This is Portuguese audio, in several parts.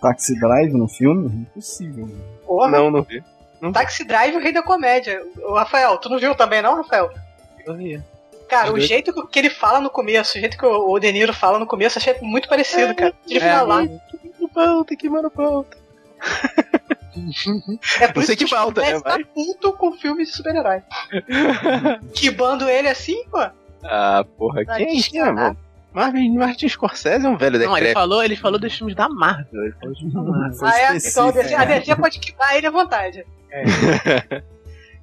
Taxi Drive no filme? Impossível. Porra. Não, não vi. Taxi Drive o rei da comédia. O Rafael, tu não viu também não, Rafael? Eu vi. Cara, o jeito que- que ele fala no começo, o jeito que o De Niro fala no começo, achei muito parecido, cara. Ele É, fala lá. No pau, tem que ir no pau. É por Não sei isso que falta, né, tá puto com filmes de super-herói. Quibando ele assim, pô. Ah, porra, quem é, mano? Martin, Martin Scorsese é um velho Não, ele decrépito. falou, ele falou dos filmes da Marvel. Ele falou dos filmes da Marvel. Foi Ah, é? Então a específico, DC, a né? DC pode quibar ele à vontade.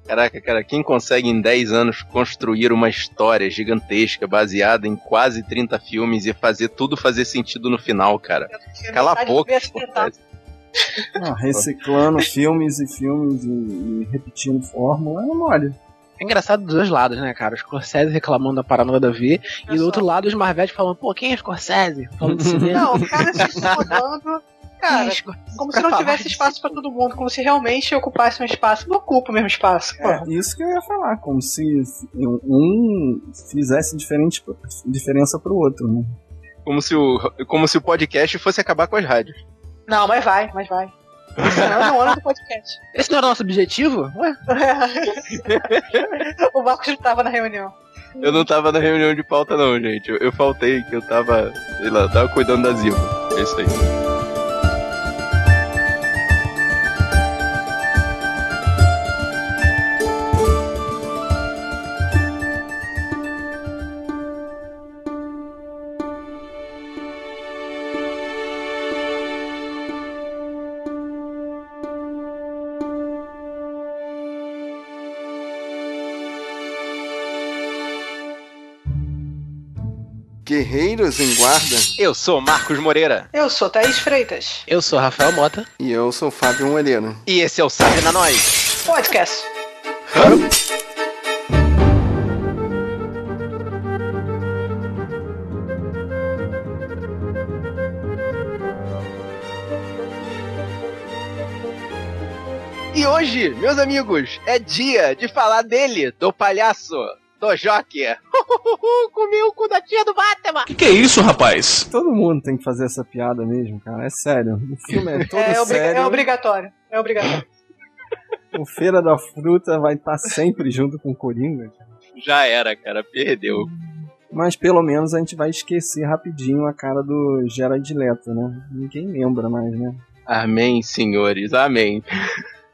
Caraca, cara, quem consegue em 10 anos construir uma história gigantesca baseada em quase 30 filmes e fazer tudo fazer sentido no final, cara? Cala a boca. Não, reciclando filmes e filmes e, e repetindo fórmula, é mole. É engraçado dos dois lados, né, cara? Os Scorsese reclamando da parada nada a ver, e do só. outro lado os Marvete falando, pô, quem é Scorsese? Falando de cinema. Não, o cara se incomodando. Cara, como se não tivesse espaço pra todo mundo, como se realmente ocupasse um espaço. Não ocupa o mesmo espaço. Pô. É, isso que eu ia falar, como se um fizesse diferente, diferença pro outro, né? Como se, o, como se o podcast fosse acabar com as rádios. Não, mas vai, mas vai. Esse não é o ano do podcast. Esse não era o nosso objetivo? Ué? o Marcos não tava na reunião. Eu não tava na reunião de pauta, não, gente. Eu, eu faltei, que eu tava, sei lá, tava cuidando da Ziva. É isso aí. Guerreiros em Guarda. Eu sou Marcos Moreira. Eu sou Thaís Freitas. Eu sou Rafael Mota. E eu sou Fábio Moreira. E esse é o Sabe na Nós. Podcast. E hoje, meus amigos, é dia de falar dele, do palhaço, do Joker. Comeu o cu da tia do Batman. Que que é isso, rapaz? Todo mundo tem que fazer essa piada mesmo, cara. É sério. O filme é todo É, obri- sério. é obrigatório. É obrigatório. O Feira da Fruta vai estar sempre junto com o Coringa. cara. Já era, cara, perdeu. Mas pelo menos a gente vai esquecer rapidinho a cara do Gerard Leto, né? Ninguém lembra mais, né? Amém, senhores, amém.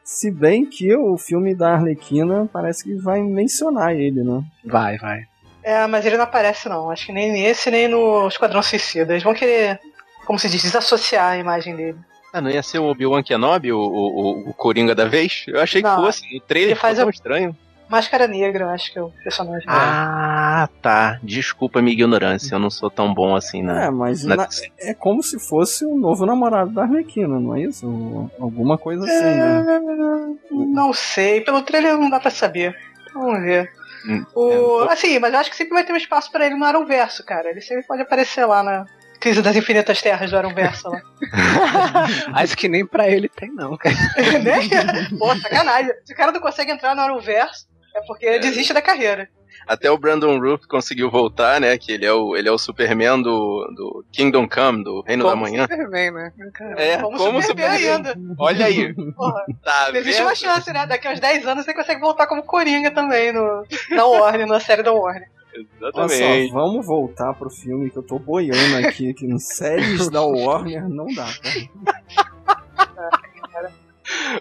Se bem que o filme da Arlequina parece que vai mencionar ele, né? Vai, vai. É, mas ele não aparece não. Acho que nem nesse, nem no Esquadrão Suicida. Eles vão querer, como se diz, desassociar a imagem dele. Ah, não ia ser o Obi-Wan Kenobi, o, o, o Coringa da vez? Eu achei que Não. fosse. O trailer Ele faz ficou tão a- estranho. Máscara Negra, eu acho que é o personagem. Ah, tá. Desculpa minha ignorância, eu não sou tão bom assim, né? É, mas Na- na- é como se fosse o novo namorado da Arlequina, não é isso? Ou Alguma coisa assim, né? Não sei, pelo trailer não dá pra saber. Vamos ver. Hum, O, assim, mas eu acho que sempre vai ter um espaço pra ele no Arrowverso, cara. Ele sempre pode aparecer lá na Crise das Infinitas Terras do Arrowverso lá. Acho que nem pra ele tem, não, cara. né? Pô, sacanagem. Se o cara não consegue entrar no Arrowverso, é porque ele desiste da carreira. Até o Brandon Root conseguiu voltar, né? Que ele é o, ele é o Superman do, do Kingdom Come, do Reino da Manhã. Superman, né? É, Como, como Superman Superman. ainda. Olha aí. Porra, Tá existe vendo? uma chance, né? Daqui a uns 10 anos você consegue voltar como Coringa também no, na Warner, na série da Warner. Olha só, Exatamente. vamos voltar pro filme que eu tô boiando aqui, que nos séries da Warner não dá, tá?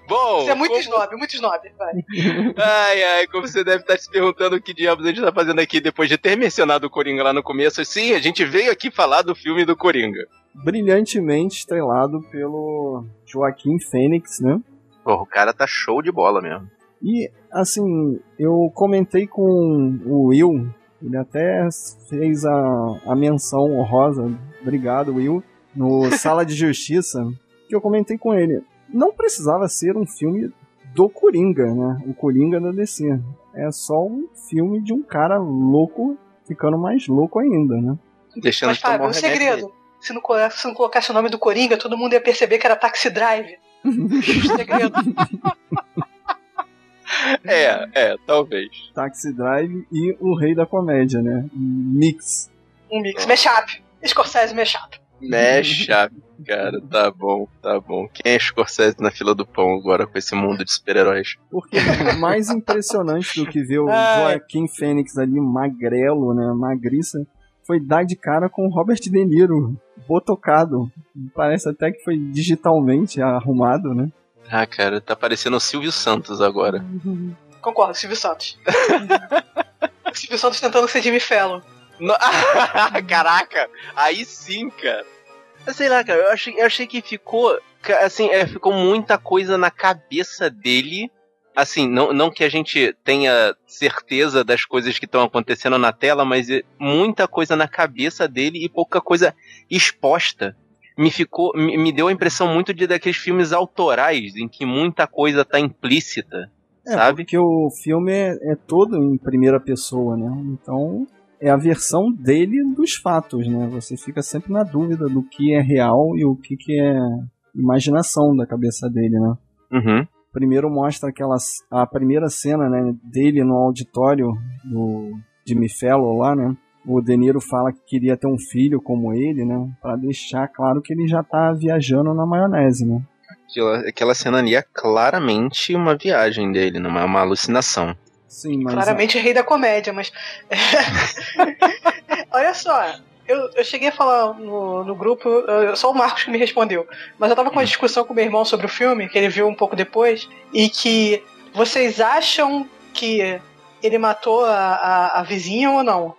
Bom, Você é muito como- snob, muito snob. Vai. Ai, ai, como você deve estar se perguntando o que diabos a gente tá fazendo aqui depois de ter mencionado o Coringa lá no começo. Sim, a gente veio aqui falar do filme do Coringa. Brilhantemente estrelado pelo Joaquim Fênix, né? Porra, o cara tá show de bola mesmo. E, assim, eu comentei com o Will, ele até fez a, a menção honrosa, obrigado, Will, no Sala de Justiça, que eu comentei com ele. Não precisava ser um filme do Coringa, né? O Coringa da DC. É só um filme de um cara louco ficando mais louco ainda, né? Deixando Mas, Fábio, um segredo. Se não, se não colocasse o nome do Coringa, todo mundo ia perceber que era Taxi Drive. segredo. É, é, talvez. Taxi Drive e o Rei da Comédia, né? Mix. Um mix. Mashup. Scorsese Mashup. Mexa, cara, tá bom, tá bom. Quem é Scorsese na fila do pão agora com esse mundo de super-heróis? Porque mais impressionante do que ver o Ai. Joaquim Fênix ali magrelo, né, magriça, foi dar de cara com o Robert De Niro, botocado. Parece até que foi digitalmente arrumado, né? Ah, cara, tá parecendo o Silvio Santos agora. Concordo, Silvio Santos. Silvio Santos tentando ser Jimmy Fallon. No- Caraca, aí sim, cara. Sei lá, cara, eu achei, eu achei que ficou, assim, é, ficou muita coisa na cabeça dele. Assim, não, não que a gente tenha certeza das coisas que estão acontecendo na tela, mas é muita coisa na cabeça dele e pouca coisa exposta. Me ficou, me, me deu a impressão muito de daqueles filmes autorais em que muita coisa tá implícita. É, Sabe? porque o filme é, é todo em primeira pessoa, né? Então é a versão dele dos fatos, né? Você fica sempre na dúvida do que é real e o que, que é imaginação da cabeça dele, né? Uhum. Primeiro mostra aquela a primeira cena, né, dele no auditório do Jimmy Fallon lá, né? O De Niro fala que queria ter um filho como ele, né? Pra deixar claro que ele já tá viajando na maionese, né? Aquela, aquela cena ali é claramente uma viagem dele, uma, uma alucinação. Sim, mas Claramente rei da comédia, mas. Olha só, eu, eu cheguei a falar no, no grupo, eu- só o Marcos que me respondeu, mas eu tava com uma discussão com meu irmão sobre o filme, que ele viu um pouco depois, e que vocês acham que ele matou a, a, a vizinha ou não?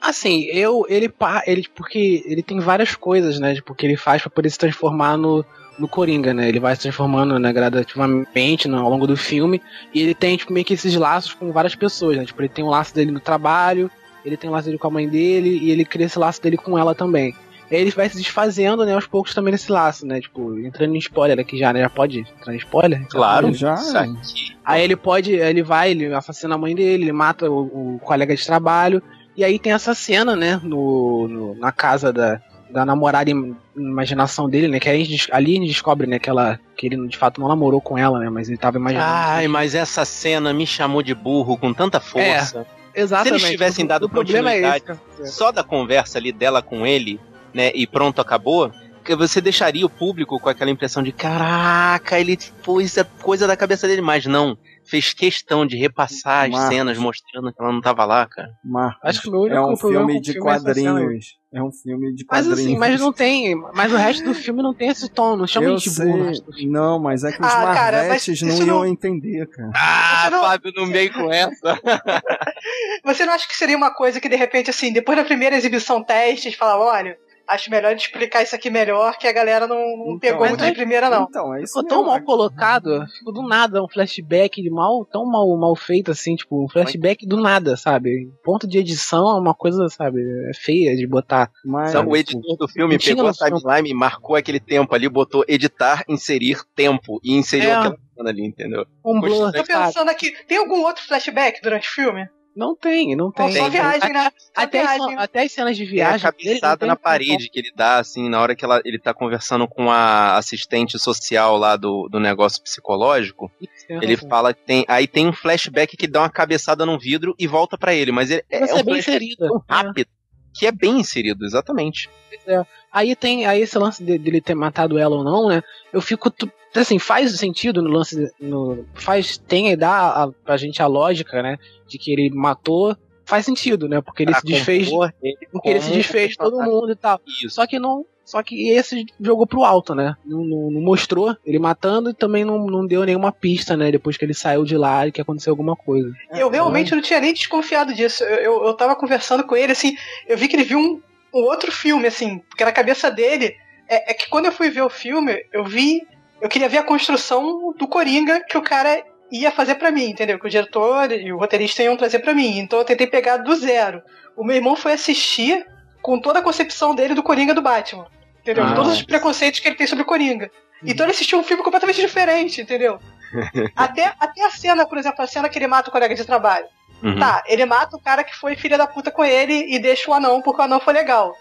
Assim, eu, ele, pa- ele, porque ele tem várias coisas, né, tipo, que ele faz pra poder se transformar no, no Coringa, né, ele vai se transformando, né, gradativamente no- ao longo do filme, e ele tem, tipo, meio que esses laços com várias pessoas, né, tipo, ele tem um laço dele no trabalho, ele tem um laço dele com a mãe dele, e ele cria esse laço dele com ela também. E aí ele vai se desfazendo, né, aos poucos também nesse laço, né, tipo, entrando em spoiler aqui já, né, já pode entrar em spoiler? Claro, já, aqui. Aí ele pode, ele vai, ele assassina a mãe dele, ele mata o, o colega de trabalho. E aí tem essa cena, né, no, no- na casa da, da namorada imaginação dele, né, que aí a gente, ali a gente descobre, né, que, ela, que ele de fato não namorou com ela, né, mas ele tava imaginando. Ai, mas essa cena me chamou de burro com tanta força. Exatamente. se eles tivessem dado o é esse. continuidade- cara. Só da conversa ali dela com ele, né, e pronto, acabou. que Você deixaria o público com aquela impressão de caraca, ele pôs a coisa da cabeça dele, mas não. Fez questão de repassar as Marcos. cenas mostrando que ela não tava lá, cara. Marcos, Acho que o meu único é um filme de filme é quadrinhos. É um filme de Mas quadrinhos. assim, mas não tem. Mas o resto do filme não tem esse tom, não chama Eu de burro. Não, mas é que os Ah, cara, mas Marvetes não iam não- entender, cara. Ah, não- Fábio, no meio com essa. Você não acha que seria uma coisa que, de repente, assim, depois da primeira exibição teste, eles falavam, olha, acho melhor de explicar isso aqui melhor, que a galera não, não Então, pegou muito é- de primeira, não. Então, é isso Ficou tão mesmo. mal colocado, ficou do nada, um flashback de mal, tão mal, mal feito assim, tipo, um flashback do nada, sabe? Ponto de edição é uma coisa, sabe, é feia de botar. Mas, Então, o editor do filme pegou a timeline, marcou aquele tempo ali, botou editar, inserir tempo e inseriu É. aquela cena ali, entendeu? Um blur, Tô pensando aqui, tem algum outro flashback durante o filme? Não tem, não tem. Só Tem. viagem, né? Até, as, até as cenas de Tem a viagem. dele, não cabeçada tem na parede que ele dá, assim, na hora que ela, ele tá conversando com a assistente social lá do, do negócio psicológico. Isso, tem Ele razão. fala que tem. Aí tem um flashback que dá uma cabeçada no vidro e volta pra ele. Mas ele, é, Mas é um é bem inserida. tão rápido que é bem inserido, exatamente. Aí tem aí esse lance de- dele ter matado ela ou não, né? Eu fico. Tu- Assim, faz sentido no lance. No, faz. Tem, dá a, pra gente a lógica, né? De que ele matou. Faz sentido, né? Porque ele Pra se desfez. compor ele Porque ele se desfez de todo mundo e tal. Isso. Só que não. Só que esse jogou pro alto, né? Não, não- não mostrou ele matando e também não, não deu nenhuma pista, né? Depois que ele saiu de lá e que aconteceu alguma coisa. Eu realmente não tinha nem desconfiado disso. Eu, eu, eu tava conversando com ele, assim, eu vi que ele viu um, um outro filme, assim, porque na cabeça dele. É, é que quando eu fui ver o filme, eu vi. Eu queria ver a construção do Coringa que o cara ia fazer pra mim, entendeu? Que o diretor e o roteirista iam trazer pra mim. Então eu tentei pegar do zero. O meu irmão foi assistir com toda a concepção dele do Coringa do Batman. Entendeu? Ah. Todos os preconceitos que ele tem sobre o Coringa. Então ele assistiu um filme completamente diferente, entendeu? até, até a cena, por exemplo, a cena que ele mata o colega de trabalho. Uhum. Tá, ele mata o cara que foi filha da puta com ele e deixa o anão porque o anão foi legal.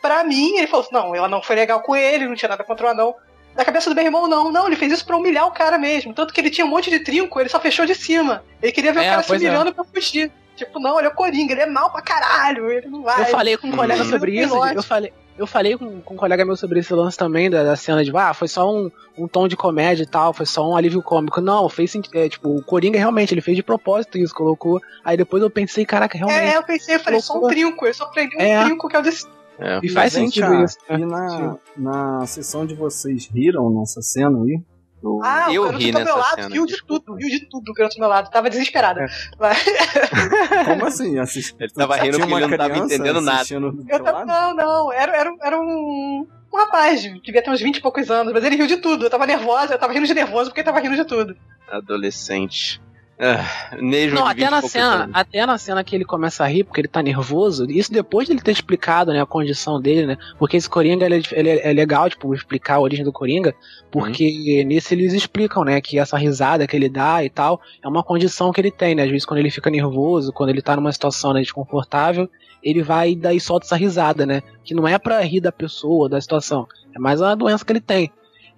Pra mim, ele falou assim: não, o anão foi legal com ele, não tinha nada contra o anão. Na cabeça do meu irmão, não, não, ele fez isso pra humilhar o cara mesmo. Tanto que ele tinha um monte de trinco, ele só fechou de cima. Ele queria ver É, o cara se pois é. humilhando pra fugir. Tipo, não, ele é o Coringa, ele é mal pra caralho, ele não vai. Eu falei com um colega Uhum. sobre isso, Pilote. eu falei. Eu falei com, com um colega meu sobre esse lance também, da, da cena de, ah, foi só um, um tom de comédia e tal, foi só um alívio cômico. Não, fez sentido. É, tipo, o Coringa realmente, ele fez de propósito isso, colocou. Aí depois eu pensei, caraca, realmente. É, eu pensei, eu falei, só um trinco, eu só prendi um É. trinco que é o desse. É. E faz sentido isso. né? E na, na sessão de vocês riram nessa cena aí? Do- Ah, Eu o garoto ri do meu nessa lado, cena, riu de desculpa. tudo, riu de tudo o garoto do meu lado. Tava desesperada. É. Mas- Como assim? Assist... Ele tava rindo porque ele não tava entendendo nada. Eu tava, não, não, era, era, era um, um rapaz, devia ter uns 20 e poucos anos, mas ele riu de tudo. Eu tava nervosa, eu tava rindo de nervoso porque ele tava rindo de tudo. Adolescente. Ah, mesmo Não, de até 20 na cena, anos. até na cena que ele começa a rir porque ele tá nervoso, isso depois dele ter explicado, né, a condição dele, né? Porque esse Coringa ele, é- ele é legal, tipo, explicar a origem do Coringa, porque nesse eles explicam, né, que essa risada que ele dá e tal é uma condição que ele tem, né? Às vezes quando ele fica nervoso, quando ele tá numa situação né, desconfortável, ele vai e daí solta essa risada, né? Que não é pra rir da pessoa, da situação, é mais uma doença que ele tem.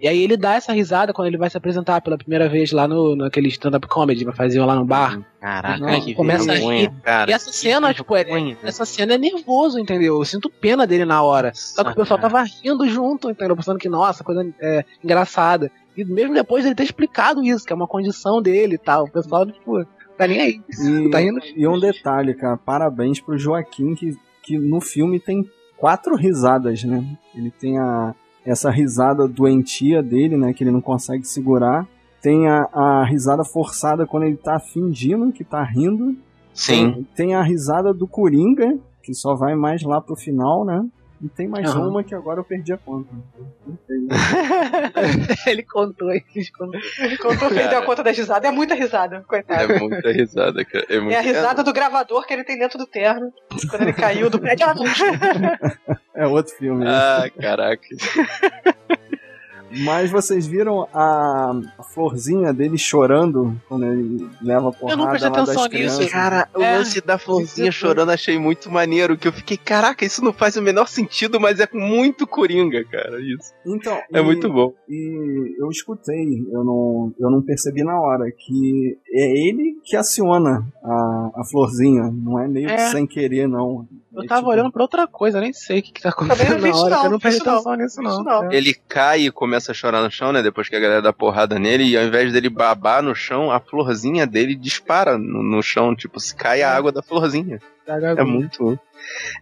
E aí ele dá essa risada quando ele vai se apresentar pela primeira vez lá no naquele stand-up comedy que faziam lá no bar. Caraca, Não, que começa a vergonha, cara. E essa cena, Que tipo, é, essa cena é nervoso, entendeu? Eu sinto pena dele na hora. Só que o pessoal tava rindo junto, entendeu? Pensando que, nossa, coisa é, engraçada. E mesmo depois ele ter explicado isso, que é uma condição dele e tal. O pessoal, tipo, tá nem aí. E, Tá rindo? e um detalhe, cara, parabéns pro Joaquim, que, que no filme tem quatro risadas, né? Ele tem a, essa risada doentia dele, né? Que ele não consegue segurar. Tem a, a risada forçada quando ele tá fingindo que tá rindo. Sim. Tem, tem a risada do Coringa, que só vai mais lá pro final, né? E tem mais Aham. uma que agora eu perdi a conta. Não sei. ele contou, ele contou. Ele contou, Cara. deu a conta da risada. É muita risada, coitado. É muita risada, cara. É, muito... É a risada do gravador que ele tem dentro do terno. Quando ele caiu do prédio. Ah, não, desculpa. É outro filme. né? Ah, caraca. Mas vocês viram a, a florzinha dele chorando quando ele leva a porrada não prestei atenção nisso. Cara, o É, lance da florzinha é chorando achei muito maneiro. Que eu fiquei, caraca, isso não faz o menor sentido, mas é muito coringa, cara. Isso. Então, É e- muito bom. E eu escutei, eu não, eu não percebi na hora, que é ele que aciona a, a florzinha, não é meio que É. sem querer, não. Eu É tava tipo- olhando pra outra coisa, nem sei o que, que tá acontecendo na hora, não, eu não prestei atenção nisso, não. não. É. Ele cai e começa a chorar no chão, né? Depois que a galera dá porrada nele, e ao invés dele babar no chão, a florzinha dele dispara no, no chão, tipo, se cai a água da florzinha. É muito.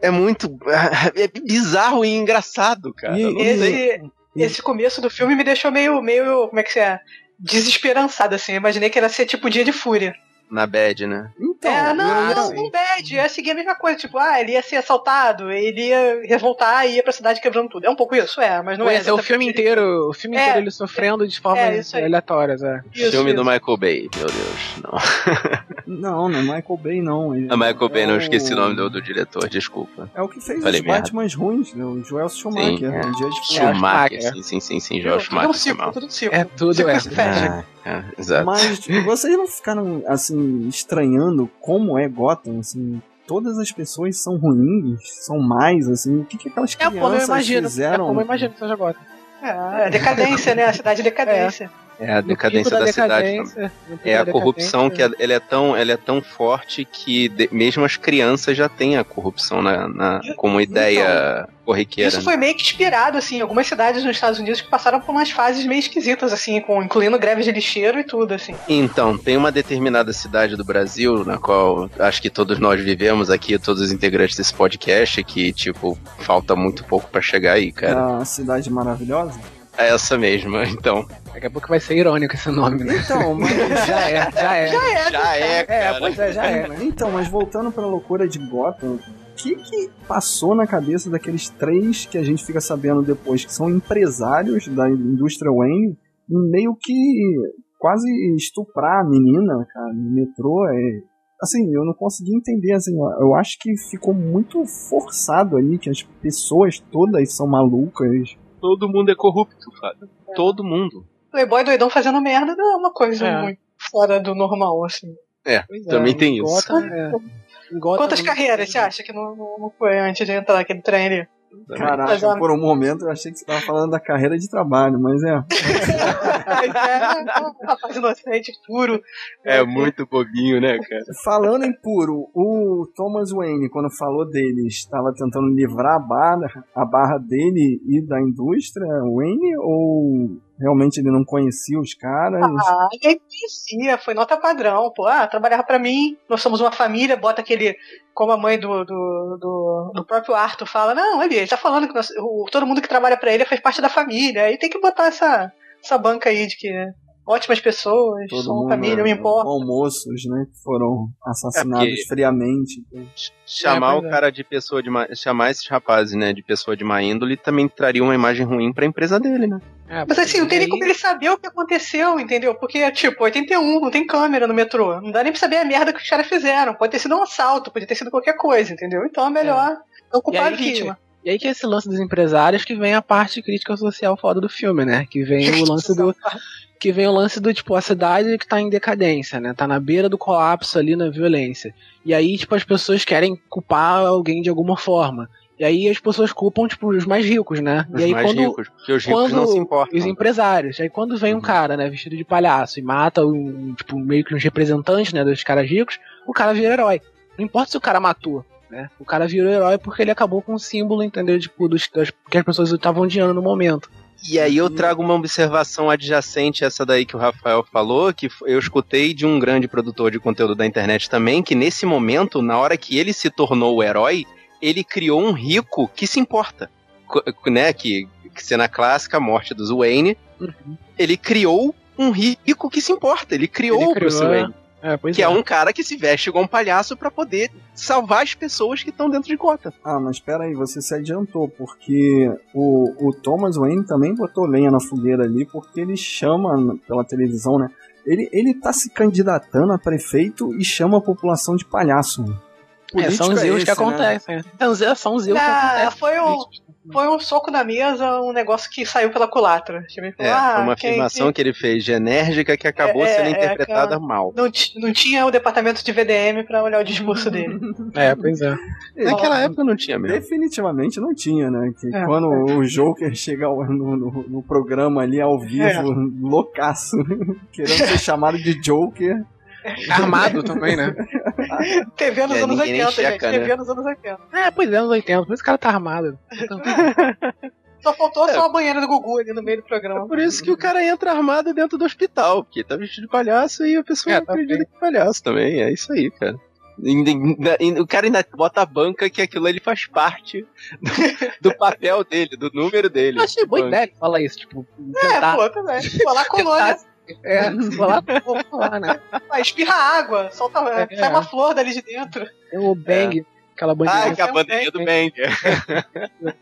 É muito. É bizarro e engraçado, cara. E- Não sei. Esse, esse começo do filme me deixou meio, meio, como é que é? Desesperançado, assim. Eu imaginei que era ser tipo Dia de Fúria. Na bad, né? Então, é, não, ia- não, não bad. Eu ia seguir a mesma coisa. Tipo, ah, ele ia ser assaltado, ele ia revoltar e ia pra cidade quebrando tudo. É um pouco isso, é, mas não é. Esse é o filme inteiro, o filme É. inteiro ele sofrendo de formas É, aleatórias, é. Isso, Filme do isso. Michael Bay, meu Deus. Não. Não, não é Michael Bay, não. Ele- A Michael Bay, é não o- esqueci o nome do, do diretor, desculpa. É o que fez Falei os merda. Batmans ruins, né? o Joel Schumacher. Sim, é. um dia de Schumacher. Sim, sim, sim, sim, Joel é um Schumacher. mal. tudo ciclo. É tudo, é. ah, exato. Mas tipo, vocês não ficaram, assim, estranhando como é Gotham, assim... Todas as pessoas são ruins, são mais, assim, o que, que aquelas É crianças como eu imagino. É fizeram? como eu imagino que seja agora. É, a decadência, né? A cidade de decadência. É a decadência da, cidade também. É a corrupção que ela ela é tão, ela é tão forte que de- mesmo as crianças já têm a corrupção na, na- como ideia corriqueira. Isso foi meio que inspirado, assim, em algumas cidades nos Estados Unidos que passaram por umas fases meio esquisitas, assim, com, incluindo greves de lixeiro e tudo, assim. Então, tem uma determinada cidade do Brasil, na qual acho que todos nós vivemos aqui, todos os integrantes desse podcast, que, tipo, falta muito pouco pra chegar aí, cara. A cidade maravilhosa? É essa mesma, então. Daqui a pouco vai ser irônico esse nome, né? Então, mas... Já é, já é. Já é, Já é, É, cara. pois é, já é, né? Então, mas voltando pra loucura de Gotham, o que que passou na cabeça daqueles três que a gente fica sabendo depois, que são empresários da indústria Wayne, em meio que quase estuprar a menina, cara, no metrô, é... Assim, eu não consegui entender, assim, eu acho que ficou muito forçado ali, que as pessoas todas são malucas. Todo mundo é corrupto, Fábio. Todo mundo. Playboy doidão fazendo merda não é uma coisa É. muito fora do normal, assim. Pois Também é, tem em isso. É. Quantas carreiras você acha que não, não, foi antes de entrar aquele trem ali? Caraca, Mas, ó, por um momento eu achei que você tava falando da carreira de trabalho, mas é. É, um rapaz inocente, puro. É muito bobinho, né, cara? Falando em puro, o Thomas Wayne, quando falou dele, estava tentando livrar a barra, a barra dele e da indústria Wayne ou realmente ele não conhecia os caras? Ah, ninguém conhecia, foi nota padrão, pô. Ah, trabalhava pra mim, nós somos uma família, bota aquele. Como a mãe do, do, do, do próprio Arthur fala, não, ele, ele tá falando que nós- o- todo mundo que trabalha pra ele faz parte da família. Aí tem que botar essa, essa banca aí de que ótimas pessoas, Todo são mundo, família, não é, importa. almoços, né, que foram assassinados É porque- friamente. Chamar É, o é. cara de pessoa de má, chamar esses rapazes, né, de pessoa de má índole também traria uma imagem ruim pra empresa dele, né? É, Mas assim, não tem nem como ele saber o que aconteceu, entendeu? Porque, tipo, 81, não tem câmera no metrô. Não dá nem pra saber a merda que os caras fizeram. Pode ter sido um assalto, pode ter sido qualquer coisa, entendeu? Então é melhor não culpar a aí, vítima. e aí que esse lance dos empresários que vem a parte crítica social foda do filme, né? Que vem o lance do. Que vem o lance do, tipo, a cidade que tá em decadência, né? Tá na beira do colapso ali na violência. E aí, tipo, as pessoas querem culpar alguém de alguma forma. E aí as pessoas culpam, tipo, os mais ricos, né? Os e aí mais quando, ricos, porque os ricos não se importam. os empresários. Aí quando vem um Uhum. cara, né, vestido de palhaço e mata um, tipo, meio que uns representantes, né, dos caras ricos, o cara vira herói. Não importa se o cara matou, né? O cara virou herói porque ele acabou com o símbolo, entendeu? Tipo, dos, das, que as pessoas estavam odiando no momento. E aí eu trago uma observação adjacente a essa daí que o Rafael falou, que eu escutei de um grande produtor de conteúdo da internet também, que nesse momento, na hora que ele se tornou o herói, ele criou um rico que se importa. Né, que, que cena clássica, a morte dos Wayne, ele criou um rico que se importa, ele criou, Ele o Bruce criou, Wayne. É, pois Que é um cara que se veste igual um palhaço pra poder salvar as pessoas que estão dentro de Gotham. Ah, mas espera aí, você se adiantou, porque o, o Thomas Wayne também botou lenha na fogueira ali, porque ele chama pela televisão, né? Ele, ele tá se candidatando a prefeito e chama a população de palhaço. É, são os é erros que esse, né? acontecem. né? São os erros- São os erros que Ah, acontecem. foi um, foi um soco na mesa, um negócio que saiu pela culatra. Falou, É, ah, foi uma afirmação que ele fez de enérgica que acabou É, sendo é, interpretada mal. Não, não tinha o departamento de VDM pra olhar o discurso dele. É, pois é. Naquela época não tinha mesmo. Definitivamente não tinha, né? Que É. quando o Joker chega ao- no, no, no programa ali ao vivo, É. loucaço, querendo ser chamado de Joker. Armado também, né? TV nos É, anos ninguém nem 80, gente. checa, TV né? nos anos 80. É, pois é, anos 80. Por isso o cara tá armado. Só faltou É. só a banheira do Gugu ali no meio do É programa. por isso que o cara entra armado dentro do hospital, porque tá vestido de palhaço e a pessoa É, é, tá acredita que é palhaço também. É isso aí, cara. O cara ainda bota a banca que aquilo ali faz parte do, do papel dele, do número dele. Eu achei boa Banca. ideia falar isso, tipo, É, tentar. pô, também. Lá colônia, É, vou lá, vou falar, né? vai, espirra água, solta, É. sai uma flor dali de dentro. Tem o Bang, aquela Ah, bandeirinha. que é a bandeirinha do Bang.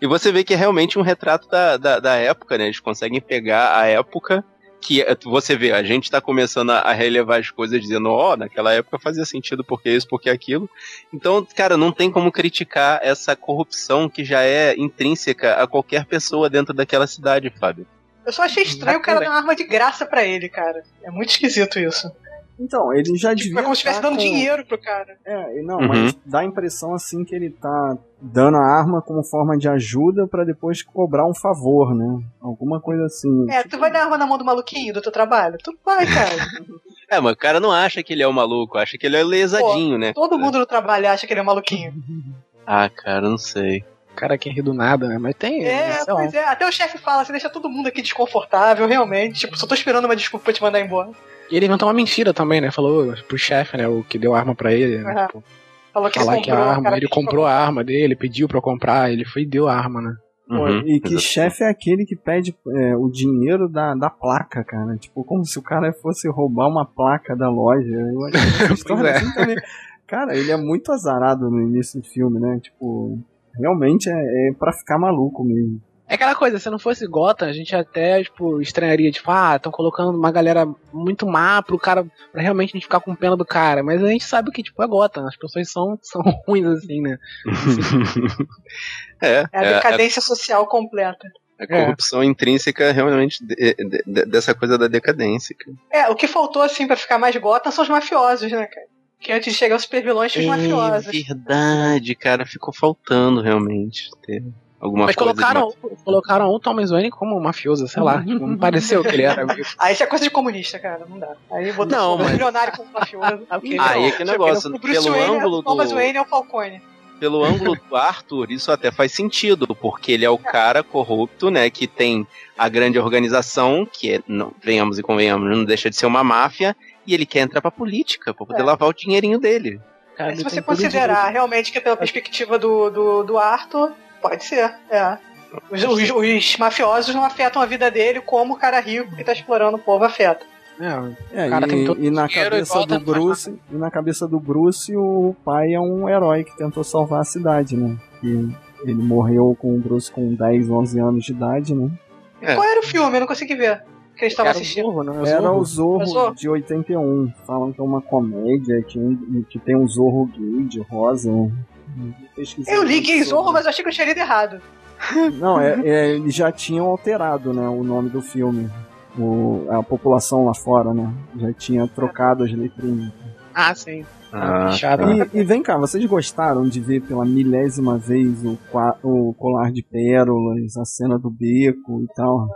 e você vê que é realmente um retrato da, da, da época, né? Eles conseguem pegar a época que é- você vê, a gente tá começando a, a relevar as coisas dizendo, ó, naquela época fazia sentido porque isso, porque aquilo. Então, cara, não tem como criticar essa corrupção que já é intrínseca a qualquer pessoa dentro daquela cidade, Fábio. Eu só achei estranho o cara dar uma arma de graça pra ele, cara. É muito esquisito isso. Então, ele já Tipo, devia. é como se estivesse tá dando com- dinheiro pro cara. É, não, Uhum. mas dá a impressão assim que ele tá dando a arma como forma de ajuda pra depois cobrar um favor, né? Alguma coisa assim. É, tu vai dar arma na mão do maluquinho do teu trabalho? Tu vai, cara. É, mas o cara não acha que ele é o maluco, acha que ele é lesadinho, né? Todo mundo no trabalho acha que ele é um maluquinho. Ah, cara, não sei. Cara quem ri do nada, né? Mas tem. É, sei lá. pois é. Até o chefe fala, você deixa todo mundo aqui desconfortável, realmente. Tipo, só tô esperando uma desculpa pra te mandar embora. E ele inventou uma mentira também, né? Falou pro chefe, né? O que deu a arma pra ele. Né? Aham. Tipo, Falou que falar ele que a arma, cara ele comprou a arma dele, pediu pra eu comprar, ele foi e deu a arma, né? Uhum, e que chefe é aquele que pede é, o dinheiro da, da placa, cara. Tipo, como se o cara fosse roubar uma placa da loja. Eu acho que Pois é. assim também. Cara, ele é muito azarado no início do filme, né? Tipo, realmente é, é pra ficar maluco mesmo. É aquela coisa, se não fosse Gotham, a gente até, tipo, estranharia, tipo, ah, estão colocando uma galera muito má pro cara, pra realmente a gente ficar com pena do cara. Mas a gente sabe que, tipo, é Gotham, as pessoas são, são ruins, assim, né? É, É a é, decadência social completa. a corrupção intrínseca realmente de- de- de- dessa coisa da decadência. cara. É, o que faltou, assim, pra ficar mais Gotham são os mafiosos, né, cara? Que antes de chegar os super vilões tinha os mafiosos. É verdade, cara, ficou faltando realmente. ter. Alguma Mas coisa. colocaram, colocaram o Thomas Wayne como mafioso, sei lá. tipo, não pareceu que ele era. Ah, isso é coisa de comunista, cara. Não dá. Aí botou Não, o mas- milionário como mafioso. De... Aí é que negócio. o Bruce Pelo Wayne, ângulo o Thomas do. Wayne é o Falcone. pelo ângulo do Arthur, isso até faz sentido, porque ele é o cara corrupto, né, que tem a grande organização, que é, não, venhamos e convenhamos, não deixa de ser uma máfia, e ele quer entrar pra política, pra poder É. lavar o dinheirinho dele. Cara, se você considerar realmente que é pela perspectiva do, do, do Arthur, pode ser, é. Os, os- os mafiosos não afetam a vida dele como o cara rico que tá explorando o povo afeta. É, É, O cara e, tem todo e na e cabeça do pra Bruce, e na cabeça do Bruce, o pai é um herói que tentou salvar a cidade, né? Que ele morreu com o Bruce com 10, 11 anos de idade, né? É. Qual era o filme? Eu não consegui ver. Que eles estavam Era o assistindo. Zorro, né? Era o Zorro É Zorro? de 81. Falam que é uma comédia, que, que tem um Zorro gay de rosa. Eu li Gay sobre. Zorro, mas eu achei que eu tinha lido errado. Não, é, é, eles já tinham alterado, né, o nome do filme. O, a população lá fora, né? Já tinha trocado as letrinhas. Ah, sim. Ah, Chato. E, e vem cá, vocês gostaram de ver pela milésima vez o, o colar de pérolas, a cena do beco e tal?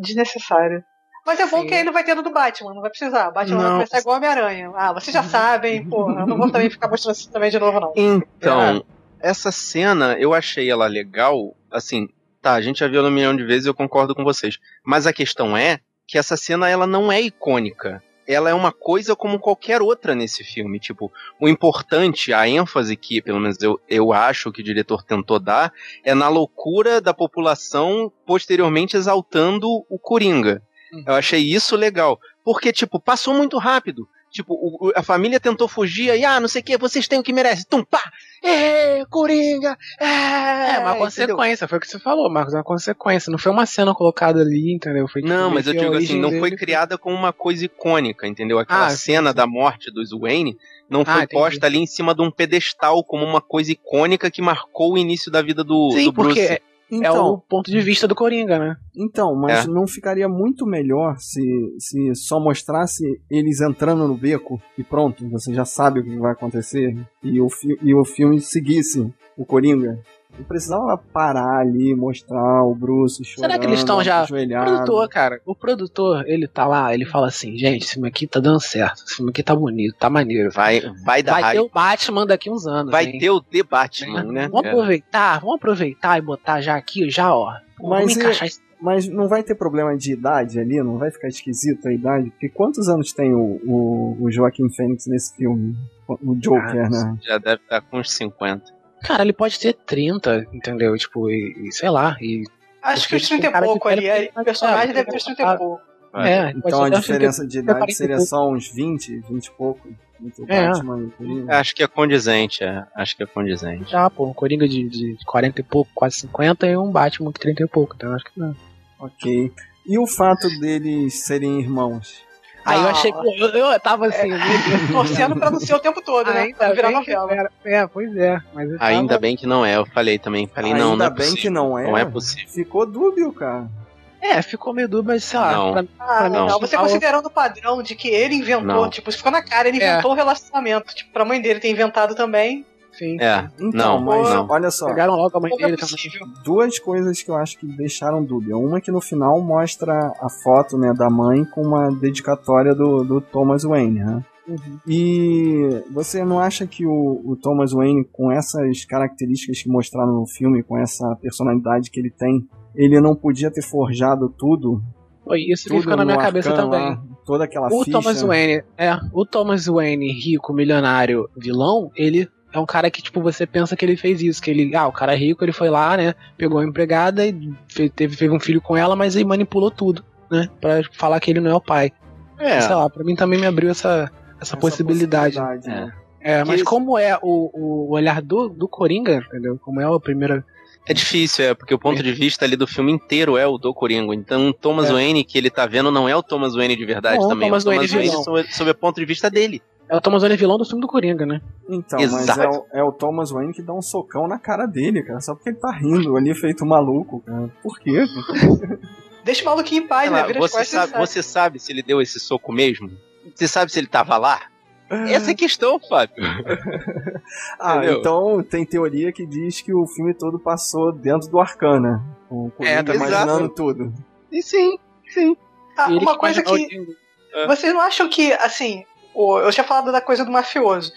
Desnecessário. Mas é bom Sim. que aí não vai ter no do Batman, não vai precisar. Batman vai Não. começar igual Homem-Aranha. Ah, vocês já sabem, porra. Eu não vou também ficar mostrando isso também de novo, não. Então, essa cena, eu achei ela legal, assim, tá, a gente já viu ela um milhão de vezes e eu concordo com vocês. Mas a questão é que essa cena, ela não é icônica. Ela é uma coisa como qualquer outra nesse filme. Tipo, o importante, a ênfase que, pelo menos eu, eu acho que o diretor tentou dar, é na loucura da população posteriormente exaltando o Coringa. Eu achei isso legal. Porque, tipo, passou muito rápido. Tipo, o- a família tentou fugir aí, ah, não sei o que, vocês têm o que merece. Tum, pá! É, Coringa! É, É, uma entendeu? consequência, foi o que você falou, Marcos, é uma consequência. Não foi uma cena colocada ali, entendeu? Foi, tipo, Não, mas eu digo assim, não foi criada como uma coisa icônica, entendeu? Aquela Ah, sim, cena sim. da morte dos Wayne não Ah, foi entendi. posta ali em cima de um pedestal como uma coisa icônica que marcou o início da vida do, Sim, do Bruce. porque é, é Então, o ponto de vista do Coringa, né? então, mas É. não ficaria muito melhor se, se só mostrasse eles entrando no beco e pronto, você já sabe o que vai acontecer e o, fi- e o filme seguisse o Coringa? Não precisava parar ali, mostrar o Bruce chorando, Será que eles estão já- O produtor, cara, o produtor, ele tá lá, ele fala assim, gente, esse filme aqui tá dando certo, esse filme aqui tá bonito, tá maneiro. Vai, vai dar Vai ter o Batman daqui uns anos. Vai hein? ter o The Batman, né? Vamos É. aproveitar, vamos aproveitar e botar já aqui, já, ó. Mas vamos e- encaixar isso. Mas não vai ter problema de idade ali? Não vai ficar esquisito a idade? Porque quantos anos tem o, o, o Joaquim Fênix nesse filme? O Joker, Ah, né? Já deve estar com uns 50. Cara, ele pode ter 30, entendeu? Tipo, e, e sei lá, e Acho que os 30 e Cara de pouco ali. aí O personagem deve ter os 30 e pouco. É, Então a diferença de idade 40 e seria só uns 20, 20 e pouco entre o É. Batman e o Coringa. Acho que é condizente, é. Acho que é condizente. Já, pô, um Coringa de, de 40 e pouco, quase 50 e um Batman de 30 e pouco, então acho que não. Ok. E o fato deles serem irmãos? Aí eu Não. achei, pô, eu, eu tava assim, Deus. Torcendo pra não ser o tempo todo, né? Pra virar bem que novela. era- É, pois é. Mas eu Ainda tava- bem que não é, eu falei também. Falei, não, Ainda não é bem possível. que não é. Não é possível. Ficou dúbio, cara. É, ficou meio dúvida, mas sei lá. Não. pra- Ah, Não. não. Você considerando o padrão de que ele inventou, Não. tipo, isso ficou na cara, ele É. inventou o relacionamento. Tipo, pra mãe dele ter inventado também. Sim. É, Então, não, mas não. olha só. Pegaram logo a mãe é dele também. possível? duas coisas que eu acho que deixaram dúvida. Uma que no final mostra a foto né, da mãe com uma dedicatória do, do Thomas Wayne. Né? Uhum. E você não acha que o, o Thomas Wayne, com essas características que mostraram no filme, com essa personalidade que ele tem, ele não podia ter forjado tudo? Foi isso que tudo ficou na minha cabeça Arcan também. lá, toda aquela O ficha. Thomas Wayne, é, o Thomas Wayne, rico, milionário, vilão, ele é um cara que, tipo, você pensa que ele fez isso, que ele, ah, o cara é rico, ele foi lá, né, pegou a empregada e fez, teve, teve um filho com ela, mas aí manipulou tudo, né, pra falar que ele não é o pai. É, Sei lá, pra mim também me abriu essa, essa, Essa possibilidade. né? É, mas Que- como é o, o olhar do, do Coringa, entendeu? Como é a primeira. é difícil, é, porque o ponto de vista ali do filme inteiro é o do Coringa. Então o Thomas É. Wayne que ele tá vendo não é o Thomas Wayne de verdade Não, também. Thomas é o Thomas Wayne Wayne sob o ponto de vista dele. É o Thomas Wayne vilão do filme do Coringa, né? Então, Exato. mas é o, é o Thomas Wayne que dá um socão na cara dele, cara. Só porque ele tá rindo ali, feito maluco, cara. Por quê? Deixa o maluquinho em paz, né? Vira você, sabe, sai. você sabe se ele deu esse soco mesmo? Você sabe se ele tava lá? Essa é a questão, Fábio. Ah, Entendeu? então tem teoria que diz que o filme todo passou dentro do Arcana. Com o Coringa tá imaginando exato. tudo. E sim, sim. Ah, uma coisa que. de- Vocês não acham que, assim, eu tinha falado da coisa do mafioso.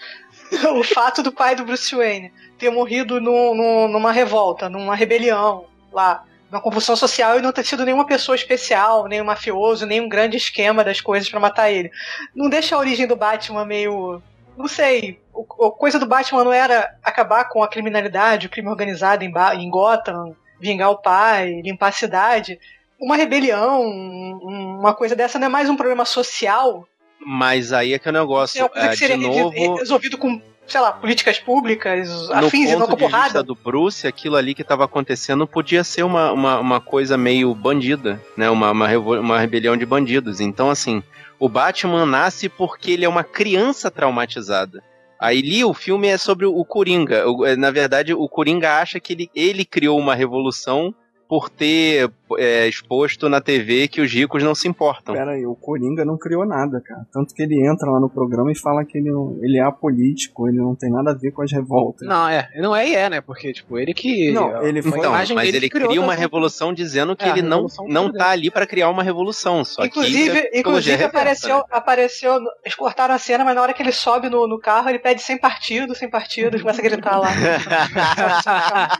O fato do pai do Bruce Wayne ter morrido num- num- numa revolta, numa rebelião lá, numa convulsão social e não ter sido nenhuma pessoa especial, nem um mafioso, nem um grande esquema das coisas pra matar ele. Não deixa a origem do Batman meio. Não sei. A coisa do Batman não era acabar com a criminalidade, o crime organizado em, em Gotham, vingar o pai, limpar a cidade. Uma rebelião, um- uma coisa dessa não é mais um problema social Mas aí é que é o negócio. é é, que seria de novo, resolvido com, sei lá, políticas públicas, no afins e não ponto com de vista porrada. do Bruce, aquilo ali que estava acontecendo podia ser uma, uma, uma coisa meio bandida, né? Uma, uma, uma rebelião de bandidos. Então, assim, o Batman nasce porque ele é uma criança traumatizada. Aí ali o filme é sobre o Coringa. É, Na verdade, o Coringa acha que ele, ele criou uma revolução por ter é, exposto na TV que os ricos não se importam. Pera aí, o Coringa não criou nada, cara. Tanto que ele entra lá no programa e fala que ele, não- ele é apolítico, ele não tem nada a ver com as revoltas. Não, é. Não é e é, né? Porque, tipo, ele que. Não, ele foi- Então, imagem mas ele que criou cria uma revolução dizendo que É, ele não, não tá ali para criar uma revolução. Só que Inclusive, é psicologia inclusive reversa, apareceu, né? apareceu. Eles cortaram a cena, mas na hora que ele sobe no, no carro, ele pede sem partido, sem partido, começa a gritar lá.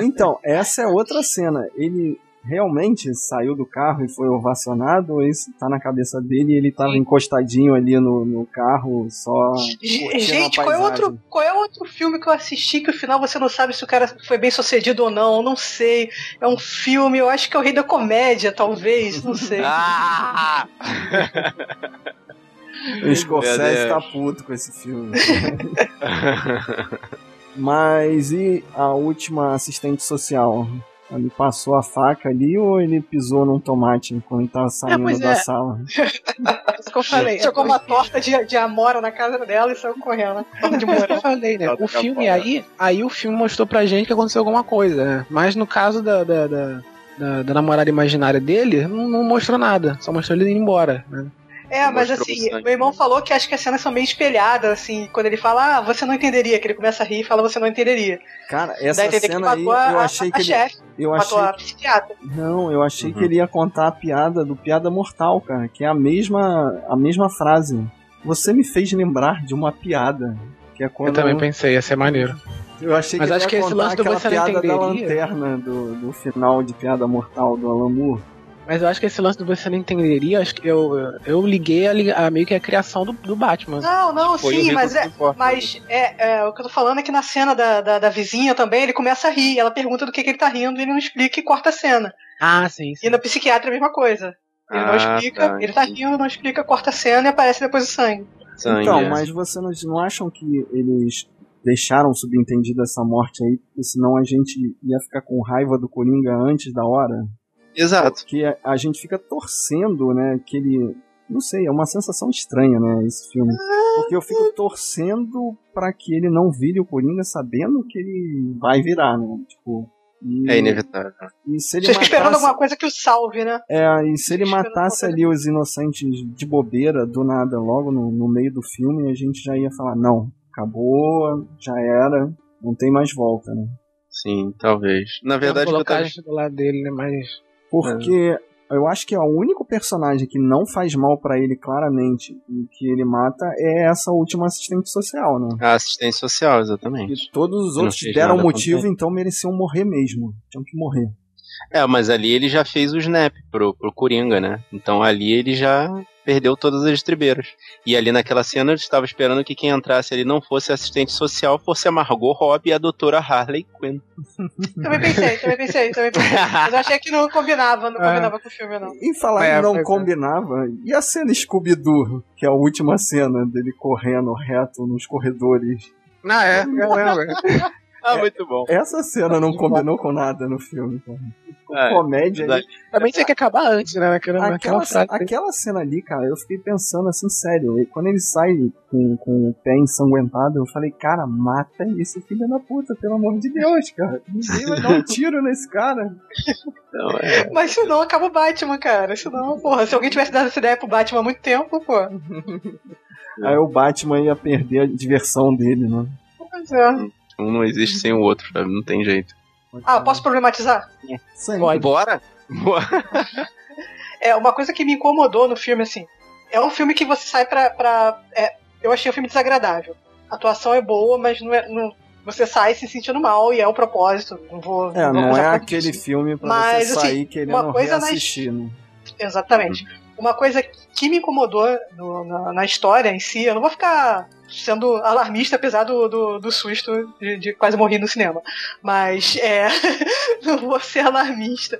Então, essa é outra cena. Ele realmente saiu do carro e foi ovacionado, ou isso tá na cabeça dele e ele tava encostadinho ali no, no carro, só. Gente, qual é, outro, qual é outro filme que eu assisti que o final você não sabe se o cara foi bem sucedido ou não? Não sei. É um filme, eu acho que é o Rei da Comédia, talvez, não sei. Ah! O Scorsese tá puto com esse filme. Mas e a última assistente social? Ele passou a faca ali ou ele pisou num tomate quando ele tava saindo pois da é. sala? Isso que eu falei. Jogou uma torta de, de amora na casa dela e saiu correndo. né? Torta de Isso que morango. eu falei, né? O filme aí, aí o filme mostrou pra gente que aconteceu alguma coisa, né? Mas no caso da, da, da, da- da namorada imaginária dele, não, não mostrou nada. Só mostrou ele indo embora, né? É, mas assim, meu irmão falou que acho que as cenas são meio espelhadas, assim, quando ele fala, ah, você não entenderia, que ele começa a rir e fala, você não entenderia. Cara, essa a cena aí matou a, eu achei a que ele, chefe, eu matou achei a psiquiatra. Não, eu achei Uhum. que ele ia contar a piada do Piada Mortal, cara, que é a mesma, a mesma frase. Você me fez lembrar de uma piada. Que é quando Eu também pensei, ia ser maneiro. eu achei Mas que ele acho ia que esse contar lance do você não da lanterna do, do final de Piada Mortal do Alan Moore. Mas eu acho que esse lance do você não entenderia, acho que eu, eu liguei a, a meio que a criação do, do Batman. Não, não, sim, mas é. Mas é, é, o que eu tô falando é que na cena da, da, da vizinha também, ele começa a rir. Ela pergunta do que, que ele tá rindo e ele não explica e corta a cena. Ah, sim, sim. E na psiquiatra é a mesma coisa. Ele não Ah, explica, tá, ele tá rindo, não explica, corta a cena e aparece depois o sangue. Sangue, então, é. mas vocês não, não acham que eles deixaram subentendido essa morte aí, porque senão a gente ia ficar com raiva do Coringa antes da hora? Exato. Porque a, a gente fica torcendo, né, que ele... Não sei, é uma sensação estranha, né, esse filme. Porque eu fico torcendo pra que ele não vire o Coringa sabendo que ele vai virar, né? Tipo... E, É inevitável. e se ele Você fica esperando matasse, alguma coisa que o salve, né? é, e se ele matasse ali os inocentes de bobeira, do nada, logo no, no meio do filme, a gente já ia falar, não, acabou, já era, não tem mais volta, né? Sim, talvez. Na verdade, eu colocar tava... a gente do lado dele, né? Mas. Porque eu acho que é o único personagem que não faz mal pra ele claramente e que ele mata é essa última assistente social, né? a assistência social, E exatamente. todos os outros deram motivo, então mereciam morrer mesmo. Tinham que morrer. É, mas ali ele já fez o snap pro, pro Coringa, né? Então ali ele já perdeu todas as estribeiras. E ali naquela cena eu estava esperando que quem entrasse ali não fosse assistente social, fosse a Margot Robbie e a doutora Harley Quinn. Também pensei, também pensei, também pensei. Mas eu achei que não combinava, não É. combinava com o filme, não. Em falar É, não é. combinava, e a cena Scooby-Doo, que é a última cena dele correndo reto nos corredores. Ah, é. é, é. Ah, muito bom. Essa cena não combinou com nada no filme, cara. É, Comédia ali. Também tinha que acabar antes, né? Aquela, frase. aquela cena ali, cara, eu fiquei pensando assim, sério. e Quando ele sai com, com o pé ensanguentado, eu falei, cara, mata esse filho da puta, pelo amor de Deus, cara. Ninguém vai dar um tiro nesse cara. Então, é. Mas senão acaba o Batman, cara. Senão, porra, se alguém tivesse dado essa ideia pro Batman há muito tempo, pô. Aí o Batman ia perder a diversão dele, né? Pois é. Um não existe sem o outro, sabe? Não tem jeito. Ah, posso problematizar? Sim. Bora? Bora. É, uma coisa que me incomodou no filme, assim, é um filme que você sai pra. pra é, eu achei o filme desagradável. A atuação é boa, mas não é. Não, você sai se sentindo mal e é o propósito. Não vou. É, vou não é aquele filme pra Mas, você assim, sair querendo uma coisa nas- reassistir, né? Exatamente. Uma coisa que me incomodou na, na história em si, eu não vou ficar sendo alarmista, apesar do, do, do susto de, de quase morrer no cinema. Mas, é. não vou ser alarmista.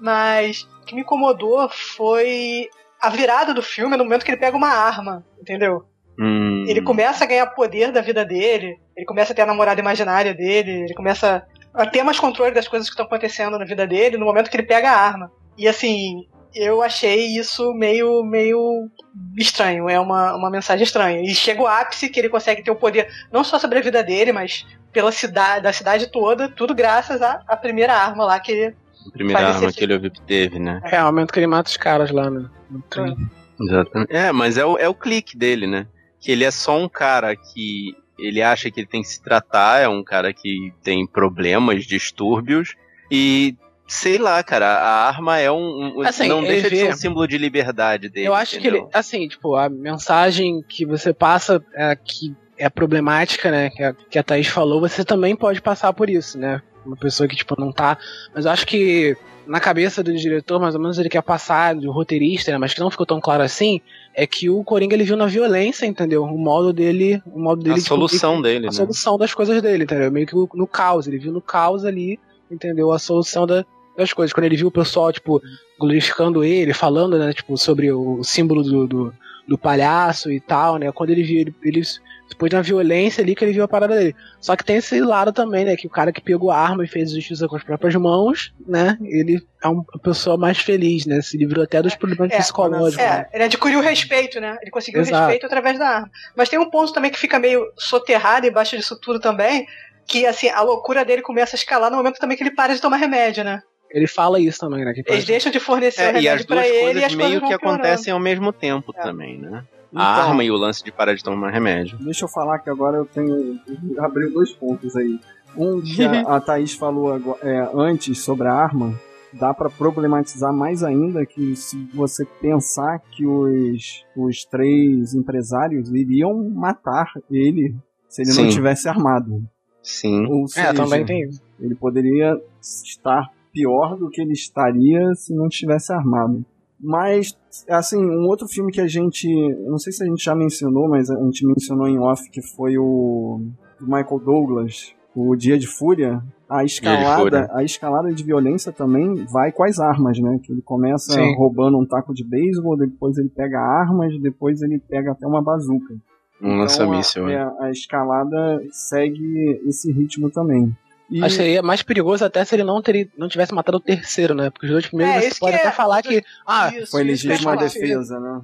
Mas o que me incomodou foi a virada do filme no momento que ele pega uma arma, entendeu? Hum, Ele começa a ganhar poder da vida dele, ele começa a ter a namorada imaginária dele, ele começa a ter mais controle das coisas que estão acontecendo na vida dele no momento que ele pega a arma. E assim, eu achei isso meio, meio estranho, é uma, uma mensagem estranha. E chega o ápice que ele consegue ter o poder não só sobre a vida dele, mas pela cidade, da cidade toda, tudo graças à, à primeira arma lá que ele. a primeira faz esse arma que ele obteve, né? É, o momento que ele mata os caras lá no, no trem. Exatamente. É, mas é o, é o clique dele, né? Que ele é só um cara que ele acha que ele tem que se tratar, é um cara que tem problemas, distúrbios, e sei lá, cara, a arma é um. um- Assim, não ele deixa de ser um símbolo de liberdade dele. Eu acho que ele, entendeu? assim, tipo, a mensagem que você passa é, que é problemática, né, que a, que a Thaís falou, você também pode passar por isso, né? Uma pessoa que, tipo, não tá. Mas eu acho que na cabeça do diretor, mais ou menos, ele quer passar, do roteirista, né, mas que não ficou tão claro assim, é que o Coringa ele viu na violência, entendeu? O modo dele. O modo dele A tipo, solução dele, a né? solução das coisas dele, entendeu? Meio que no, no caos. Ele viu no caos ali, entendeu? A solução da- das coisas. Quando ele viu o pessoal, tipo, glorificando ele, falando, né, tipo, sobre o símbolo do, do, do palhaço e tal, né? Quando ele viu, ele, ele depois na violência ali que ele viu a parada dele. Só que tem esse lado também, né? Que o cara que pegou a arma e fez justiça com as próprias mãos, né? Ele é uma pessoa mais feliz, né? Se livrou até dos problemas É, psicológicos. né? É, ele adquiriu respeito, né? Ele conseguiu Exato. respeito através da arma. Mas tem um ponto também que fica meio soterrado embaixo disso tudo também, que assim, a loucura dele começa a escalar no momento também que ele para de tomar remédio, né? Ele fala isso também, né? Que Eles deixam de fornecer o É, e remédio as pra duas ele e coisas as coisas meio que acontecem ao mesmo tempo É. também, né? Então, A arma e o lance de parar de tomar remédio. Deixa eu falar que agora eu tenho. Abri dois pontos aí. Um que a, a Thaís falou agora- é, antes sobre a arma, dá pra problematizar mais ainda que se você pensar que os, os três empresários iriam matar ele se ele não Sim. tivesse armado. Sim. Ou É, seja, também tem isso. ele poderia estar pior do que ele estaria se não estivesse armado. Mas, assim, um outro filme que a gente. Não sei se a gente já mencionou, mas a gente mencionou em off que foi o. do Michael Douglas, o Dia de Fúria. A escalada, a escalada de violência também vai com as armas, né? Que ele começa Sim. roubando um taco de beisebol, depois ele pega armas, depois ele pega até uma bazuca. Um lança-míssil, a, né? é, a escalada segue esse ritmo também. E, Acho que seria mais perigoso até se ele não, teria, não tivesse matado o terceiro, né? Porque os dois primeiros É, você pode até é- falar que. Ah, Isso, foi legítima defesa, né?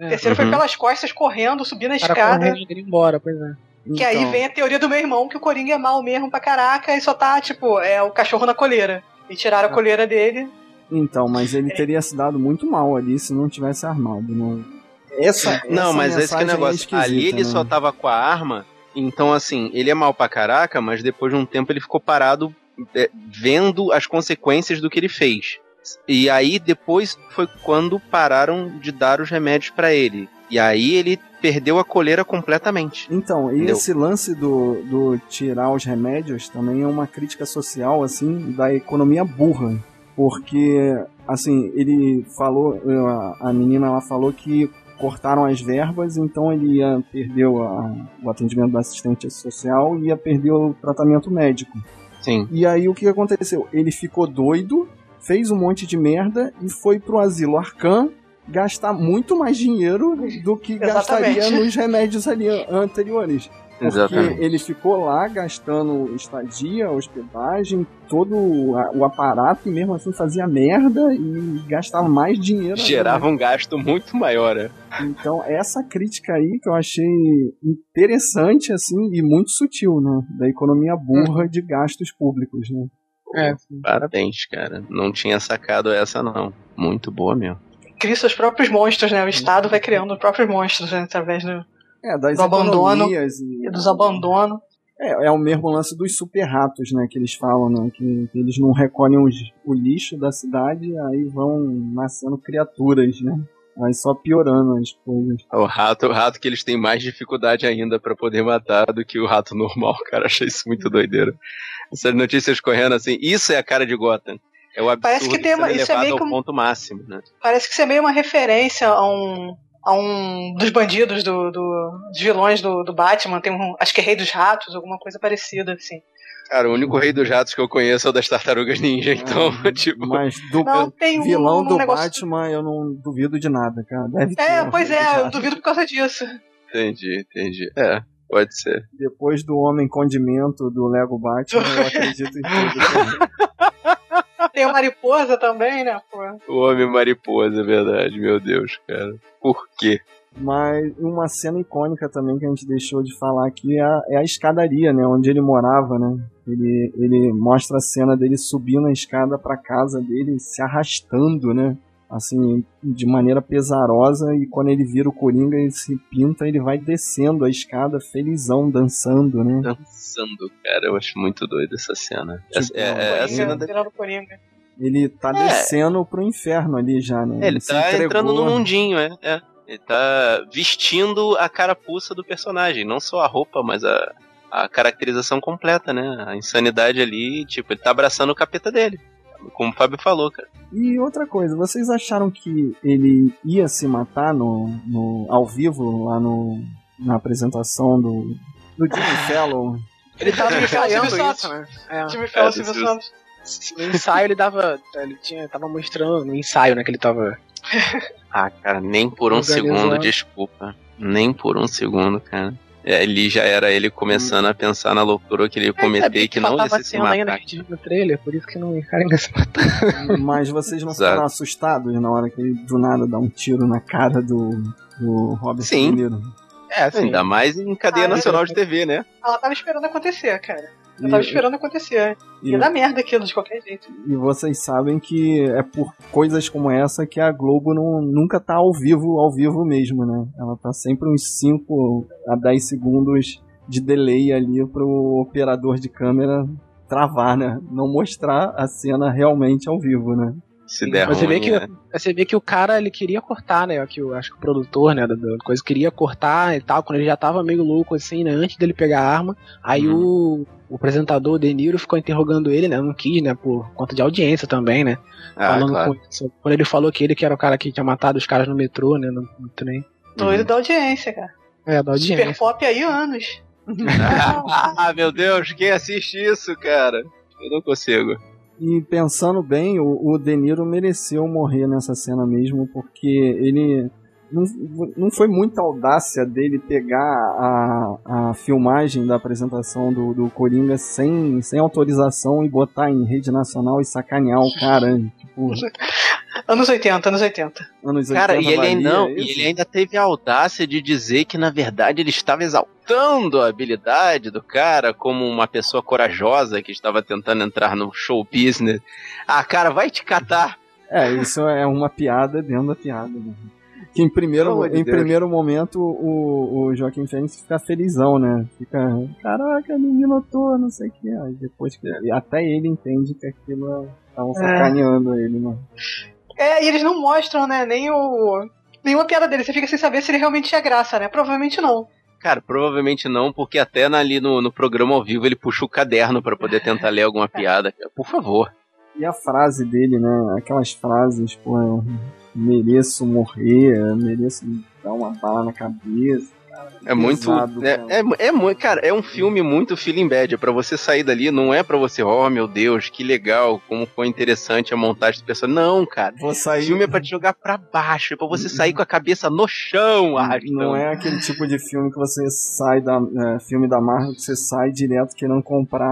O terceiro foi Uhum. pelas costas, correndo, subindo a cara escada. correndo e embora, pois é. Que aí Então, vem a teoria do meu irmão, que o Coringa é mal mesmo pra caraca e só tá, tipo, é o cachorro na coleira. E tiraram a coleira dele. Então, mas ele teria se dado muito mal ali se não tivesse armado. Não, essa, Não, essa mas esse que é o mensagem negócio. Ali ele né? só tava com a arma, então assim, ele é mal pra caraca, mas depois de um tempo ele ficou parado é, vendo as consequências do que ele fez. E aí depois foi quando pararam de dar os remédios pra ele. E aí ele perdeu a coleira completamente. Então, e Entendeu? esse lance do, do tirar os remédios também é uma crítica social, assim, da economia burra. Porque, assim, ele falou, a, a menina ela falou que cortaram as verbas, então ele ia perder o, a- o atendimento do assistente social e ia perder o tratamento médico. Sim. E aí o que aconteceu? Ele ficou doido, fez um monte de merda e foi pro asilo Arcan gastar muito mais dinheiro do que Exatamente. gastaria nos remédios ali anteriores. Porque Exatamente. ele ficou lá gastando estadia, hospedagem, todo o aparato e mesmo assim fazia merda e gastava mais dinheiro. ainda. Gerava um gasto muito maior, né? Então, essa crítica aí que eu achei interessante, assim, e muito sutil, né? Da economia burra de gastos públicos, né? É, Parabéns, cara. Não tinha sacado essa, não. Muito boa mesmo. Cria seus próprios monstros, né? O Estado vai criando os próprios monstros, né? Através do. É, das Do abandono. e- e dos abandonos. É, é o mesmo lance dos super ratos, né? Que eles falam, né? Que, que eles não recolhem os- o lixo da cidade, aí vão nascendo criaturas, né? Aí só piorando as coisas. O rato, o rato que eles têm mais dificuldade ainda pra poder matar do que o rato normal, cara. Achei isso muito doideira. Essas notícias correndo assim, isso é a cara de Gotham. É o absurdo Parece que tem uma- isso é meio que um- ponto máximo, né? Parece que isso é meio uma referência a um. A um dos bandidos do, do dos vilões do, do Batman, tem um, acho que é Rei dos Ratos, alguma coisa parecida, assim. Cara, o único rei dos ratos que eu conheço é o das tartarugas ninja, então, tipo. Mas do Não, tem um, vilão um do negócio. Batman eu não duvido de nada, cara. Deve ter. É, pois é, eu duvido por causa disso. Entendi, entendi. É, pode ser. Depois do Homem Condimento do Lego Batman, eu acredito em tudo. Tem a mariposa também, né, pô? O homem mariposa, é verdade, meu Deus, cara. Por quê? Mas uma cena icônica também que a gente deixou de falar aqui é a, é a escadaria, né? Onde ele morava, né? Ele, ele mostra a cena dele subindo a escada pra casa dele, se arrastando, né? Assim, de maneira pesarosa. E quando ele vira o Coringa, ele se pinta, ele vai descendo a escada felizão, dançando, né? Dançando, cara, eu acho muito doido essa cena. Tipo, Essa- é, é a cena da... Coringa. Ele tá É. descendo pro inferno ali já, né? É, ele se tá entregou. entrando no mundinho, é, é. Ele tá vestindo a carapuça do personagem, não só a roupa, mas a, a caracterização completa, né? A insanidade ali, tipo, ele tá abraçando o capeta dele. Como o Fábio falou, cara. E outra coisa, vocês acharam que ele ia se matar no, no ao vivo lá no, na apresentação do, do Jimmy Fallon? Ele tava ensaiando isso, né? É. Jimmy Fallon, É, Silvio Silvio- Santos. No ensaio ele dava. Ele tinha, tava mostrando no ensaio, né? Que ele tava. Ah, cara, nem por um Organizando. segundo, desculpa. Nem por um segundo, cara. É, ali já era ele começando a pensar na loucura que ele ia cometer e que não ia se cena ainda matar. que a gente viu no trailer, por isso que não ainda se matar. Mas vocês não Exato. ficaram assustados na hora que ele do nada dá um tiro na cara do, do Robert Sim. Niro? É, assim. Ainda mais em cadeia Ah, nacional de TV, né? Ela tava esperando acontecer, cara. Eu E- tava esperando acontecer. E, Ia dar merda aquilo de qualquer jeito. e vocês sabem que é por coisas como essa que a Globo não, nunca tá ao vivo, ao vivo mesmo, né? Ela tá sempre uns 5 a 10 segundos de delay ali pro operador de câmera travar, né? Não mostrar a cena realmente ao vivo, né? Se der mas você vê ruim, que- né? Você vê que o cara, ele queria cortar, né? Que eu acho que o produtor, né, da, da coisa, queria cortar e tal, quando ele já tava meio louco, assim, né? Antes dele pegar a arma. Aí o, o apresentador, De Niro, ficou interrogando ele, né? Não quis, né? Por conta de audiência também, né? Ah, falando claro. com. Quando ele falou que ele que era o cara que tinha matado os caras no metrô, né? No, no trem. Doido Uhum. da audiência, cara. É, da Super audiência. pop aí anos. ah, meu Deus, quem assiste isso, cara? Eu não consigo. E pensando bem, o, o De Niro mereceu morrer nessa cena mesmo, porque ele. Não, não foi muita audácia dele pegar a, a filmagem da apresentação do, do Coringa sem, sem autorização e botar em rede nacional e sacanear o cara. Tipo, Anos 80, anos 80. anos 80 Cara, e ele, ainda, não, isso? e ele ainda teve a audácia de dizer que, na verdade, ele estava exaltando a habilidade do cara como uma pessoa corajosa que estava tentando entrar no show business. Ah, cara, vai te catar. É, isso é uma piada dentro da piada. Né? Que em primeiro, de em Deus. primeiro momento o, o Joaquim Fênix fica felizão, né? Fica, caraca, me notou, não sei o que. Aí depois que. e Até ele entende que aquilo estavam sacaneando ele, né? É, e eles não mostram, né, nem o. Nenhuma piada dele. Você fica sem saber se ele realmente tinha graça, né? Provavelmente não. Cara, provavelmente não, porque até ali no, no programa ao vivo ele puxa o caderno para poder tentar ler alguma piada. Por favor. E a frase dele, né? Aquelas frases, pô, eu mereço morrer, eu mereço dar uma bala na cabeça. É muito. Pesado, É, é, é muito. Cara, é um filme muito feeling bad. É pra você sair dali, não é pra você, oh meu Deus, que legal, como foi interessante a montagem do personagem. Não, cara. Vou O sair. filme é pra te jogar pra baixo, é pra você sair com a cabeça no chão. Não é aquele tipo de filme que você sai da. é, filme da Marvel que você sai direto querendo comprar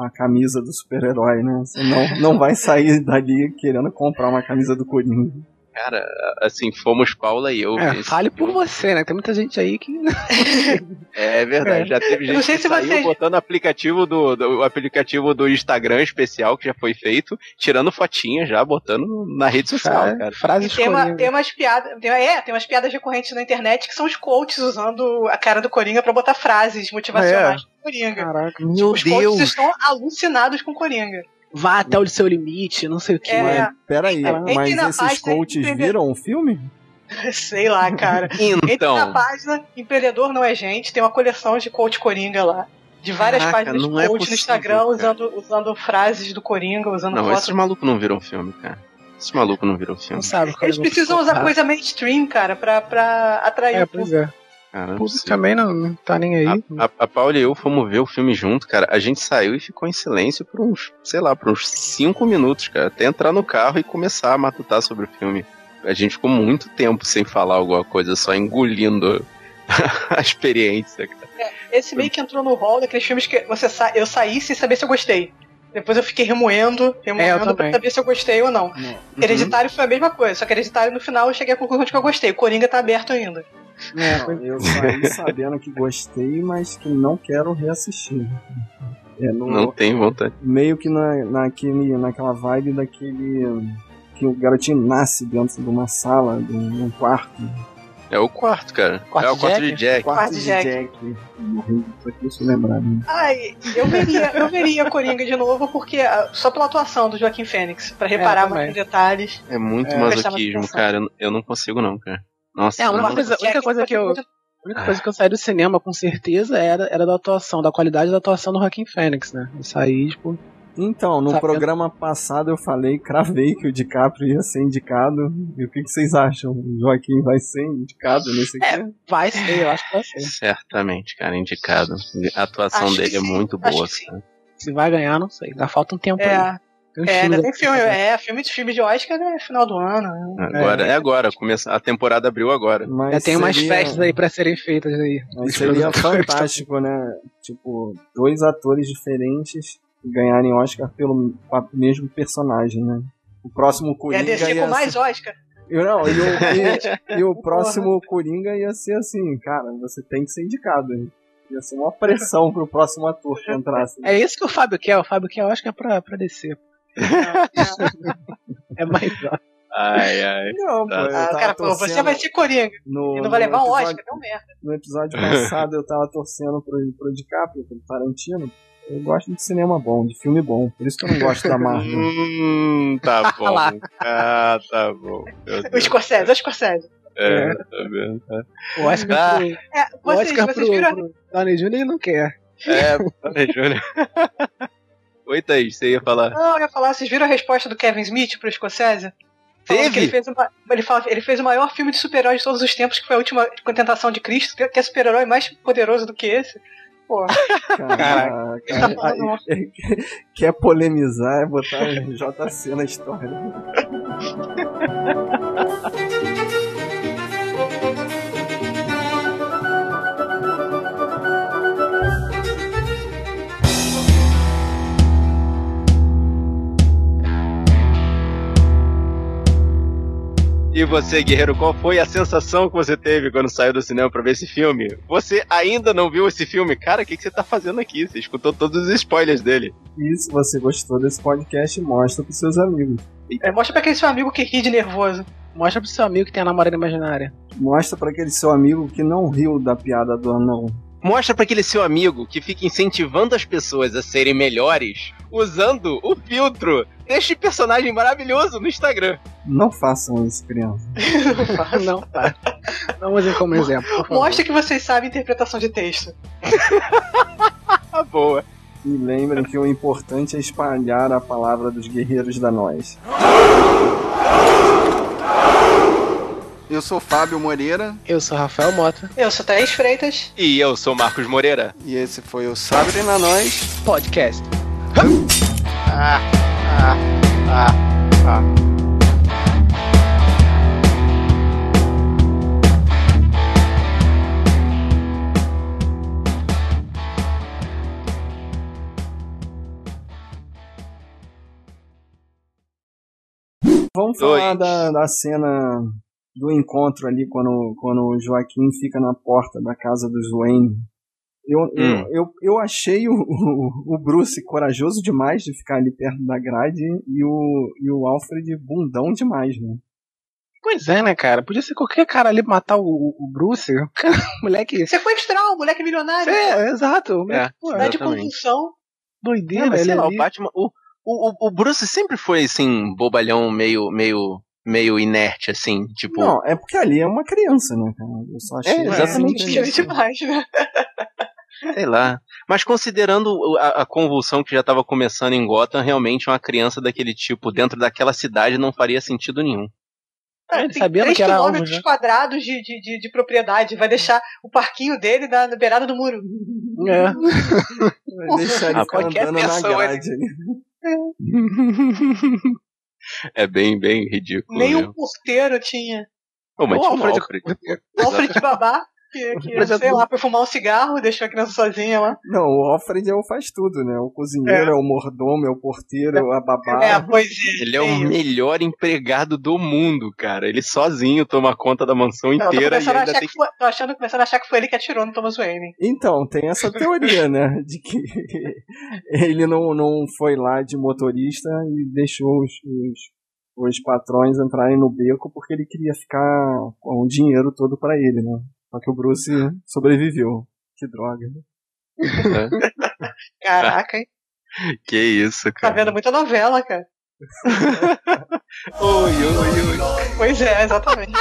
a camisa do super-herói, né? Você não, não vai sair dali querendo comprar uma camisa do Coringa. Cara, assim, fomos Paula e eu. É, fale por você, né? Tem muita gente aí que. É verdade, já teve gente sei que se saiu vocês- botando aplicativo do, do o aplicativo do Instagram especial que já foi feito, tirando fotinha já, botando na rede social, Fra- cara. Frases tem, uma, tem umas piadas. tem- é, tem umas piadas recorrentes na internet que são os coaches usando a cara do Coringa pra botar frases motivacionais do Coringa. Caraca. Meu Os coaches estão alucinados com Coringa. Vá até o seu limite, não sei o que. É. Mas, peraí, Entrei mas na esses e coaches viram o filme? Sei lá, cara. Entra na Então, página Empreendedor Não É Gente, tem uma coleção de coach Coringa lá. De várias Caraca, páginas de não é coach possível, no Instagram, cara. usando, usando frases do Coringa, usando não, fotos. esses malucos não viram filme, cara. Esses malucos não viram Não filme. sabe. qual Eles é precisam usar coisa mainstream, cara, pra, pra atrair É, o público. é. Cara, O não público sei. também não, não tá nem aí. A, a, a Paula e eu fomos ver o filme junto, cara. A gente saiu e ficou em silêncio por uns, sei lá, por uns cinco minutos, cara. Até entrar no carro e começar a matutar sobre o filme. A gente ficou muito tempo sem falar alguma coisa, só engolindo a experiência, cara. Esse meio que entrou no hall daqueles filmes que você sa eu saí sem saber se eu gostei. Depois eu fiquei remoendo, remoendo pra também. saber se eu gostei ou não. Uhum. Hereditário foi a mesma coisa, só que Hereditário no final eu cheguei à conclusão de que eu gostei. O Coringa tá aberto ainda. É, Não, eu saí sabendo que gostei, mas que não quero reassistir. É, no, Não tem vontade. meio que na, naquele, naquela vibe daquele. que o garotinho nasce dentro de uma sala, de um, quarto. É o quarto, cara. Quarto é o quarto Jack? de Jack. Quarto Quarto de Jack. Jack. Isso lembrar. Né? Ai, eu veria, eu veria Coringa de novo, porque ah, só pela atuação do Joaquim Fênix, pra reparar também. mais em detalhes. É muito É, masoquismo, cara. Eu, eu não consigo, não, cara. Nossa, É, uma não. coisa- a única coisa que eu- A única coisa que eu saí do cinema com certeza era, era da atuação, da qualidade da atuação do Joaquim Fênix, né? Eu saí, tipo. Então, no Sabendo. programa passado eu falei, cravei que o DiCaprio ia ser indicado. E o que, que vocês acham? O Joaquim vai ser indicado nesse É. aqui? Vai ser, eu acho que vai ser. Certamente, cara, indicado. A atuação Acho dele é muito boa, cara. Se vai ganhar, não sei. Ainda falta um tempo aí. É, uns é, ainda tem aí filme, é, filme de filme de Oscar é final do ano. né? Agora, é, agora, começa, a temporada abriu agora. Mas Já tem umas seria- festas aí pra serem feitas aí. Mas seria fantástico, né? Tipo, dois atores diferentes ganharem Oscar pelo mesmo personagem, né? O próximo É Coringa DC ia com mais ser... Oscar. Eu não, e, o, e- e o próximo Coringa ia ser assim, cara, você tem que ser indicado. hein? Ia ser uma pressão pro próximo ator que entrasse. É isso que o Fábio quer. O Fábio quer, eu acho que é pra, pra descer. É mais. Ai, ai. Não, pô, eu Ah, cara, pô, você vai ser Coringa no, e não vai levar um episódio- Oscar, não merda. No episódio passado eu tava torcendo pro, pro DiCaprio, pro Tarantino. Eu gosto de cinema bom, de filme bom. Por isso que eu não gosto da Marvel. Hum, tá bom. Lá. Ah, tá bom. O. Scorsese, o Scorsese. É, tá vendo? O Oscar Ah. pro, É, o vocês, Oscar vocês pro, viram. pro Downey Jr. ele não quer. É, Tony Júnior. Oi, Thaís, você ia falar. Não, eu ia falar, vocês viram a resposta do Kevin Smith pro? Falando Teve? que ele fez, uma, ele, fala, ele fez o maior filme de super-herói de todos os tempos, que foi a última Tentação de Cristo, que é super-herói mais poderoso do que esse. Pô, Caraca, tá falando aí- quer polemizar é botar JC na história. E você, guerreiro, qual foi a sensação que você teve quando saiu do cinema pra ver esse filme? Você ainda não viu esse filme? Cara, o que, que você tá fazendo aqui? Você escutou todos os spoilers dele. E se você gostou desse podcast, mostra pros seus amigos. é, mostra pra aquele seu amigo que ri de nervoso. Mostra pro seu amigo que tem a namorada imaginária. Mostra pra aquele seu amigo que não riu da piada do anão. Mostra pra aquele seu amigo que fica incentivando as pessoas a serem melhores usando o filtro deste personagem maravilhoso no Instagram. Não façam isso, criança. não, tá. Não usem como exemplo. por favor. Mostra que vocês sabem interpretação de texto. Boa. E lembrem que o importante é espalhar a palavra dos guerreiros da nós. Eu sou Fábio Moreira Eu sou Rafael Mota, Eu sou Thaís Freitas. E eu sou Marcos Moreira. e esse foi o Sabre na Nós. podcast. Ah, ah, ah, ah. vamos falar da, da cena do encontro ali, quando, quando o Joaquim fica na porta da casa dos Wayne. Eu, Hum. eu, eu, eu achei o, o, o Bruce corajoso demais de ficar ali perto da grade e o, e o Alfred bundão demais, né? Pois é, né, cara? Podia ser qualquer cara ali matar o, o Bruce. Moleque. Sequestrar o moleque milionário. É, exato. É, Dá de convulsão. doideira. É, mas sei lá, ali. o Batman. O, o, o- o Bruce sempre foi, assim, bobalhão, meio, meio, meio inerte, assim. Tipo. Não, é porque ali é uma criança, né, cara? Eu só achei É, exatamente isso. Tira demais, né? Sei lá. Mas considerando a, a convulsão que já tava começando em Gotham, realmente uma criança daquele tipo dentro daquela cidade não faria sentido nenhum. É, ele Tem sabia 3 que era quilômetros já. quadrados de, de, de, de propriedade. Vai deixar o parquinho dele na, na beirada do muro. É. Vai deixar ele Ah, qualquer na grade. É bem, bem ridículo. Nem mesmo. um porteiro tinha. Ô, mas O tinha um Alfred- Alfred. Alfred Babá, que, que sei lá, foi fumar um cigarro, deixou a criança sozinha lá. Não, o Alfred é o faz tudo, né? O cozinheiro, é, o mordomo, é o porteiro, é a babá. É, pois é. Ele é o melhor empregado do mundo, cara. Ele sozinho toma conta da mansão Não, tô, inteira e começando a ainda achar tem que foi, tô achando, começando a achar que foi ele que atirou no Thomas Wayne. Então, tem essa teoria, né? De que ele não, não foi lá de motorista e deixou os, os, os patrões entrarem no beco porque ele queria ficar com o dinheiro todo pra ele, né? Só que o Bruce sobreviveu. Que droga. que... Caraca, hein? que isso, Tá cara. vendo muita novela, cara. Oi, oi, oi. Pois é, exatamente.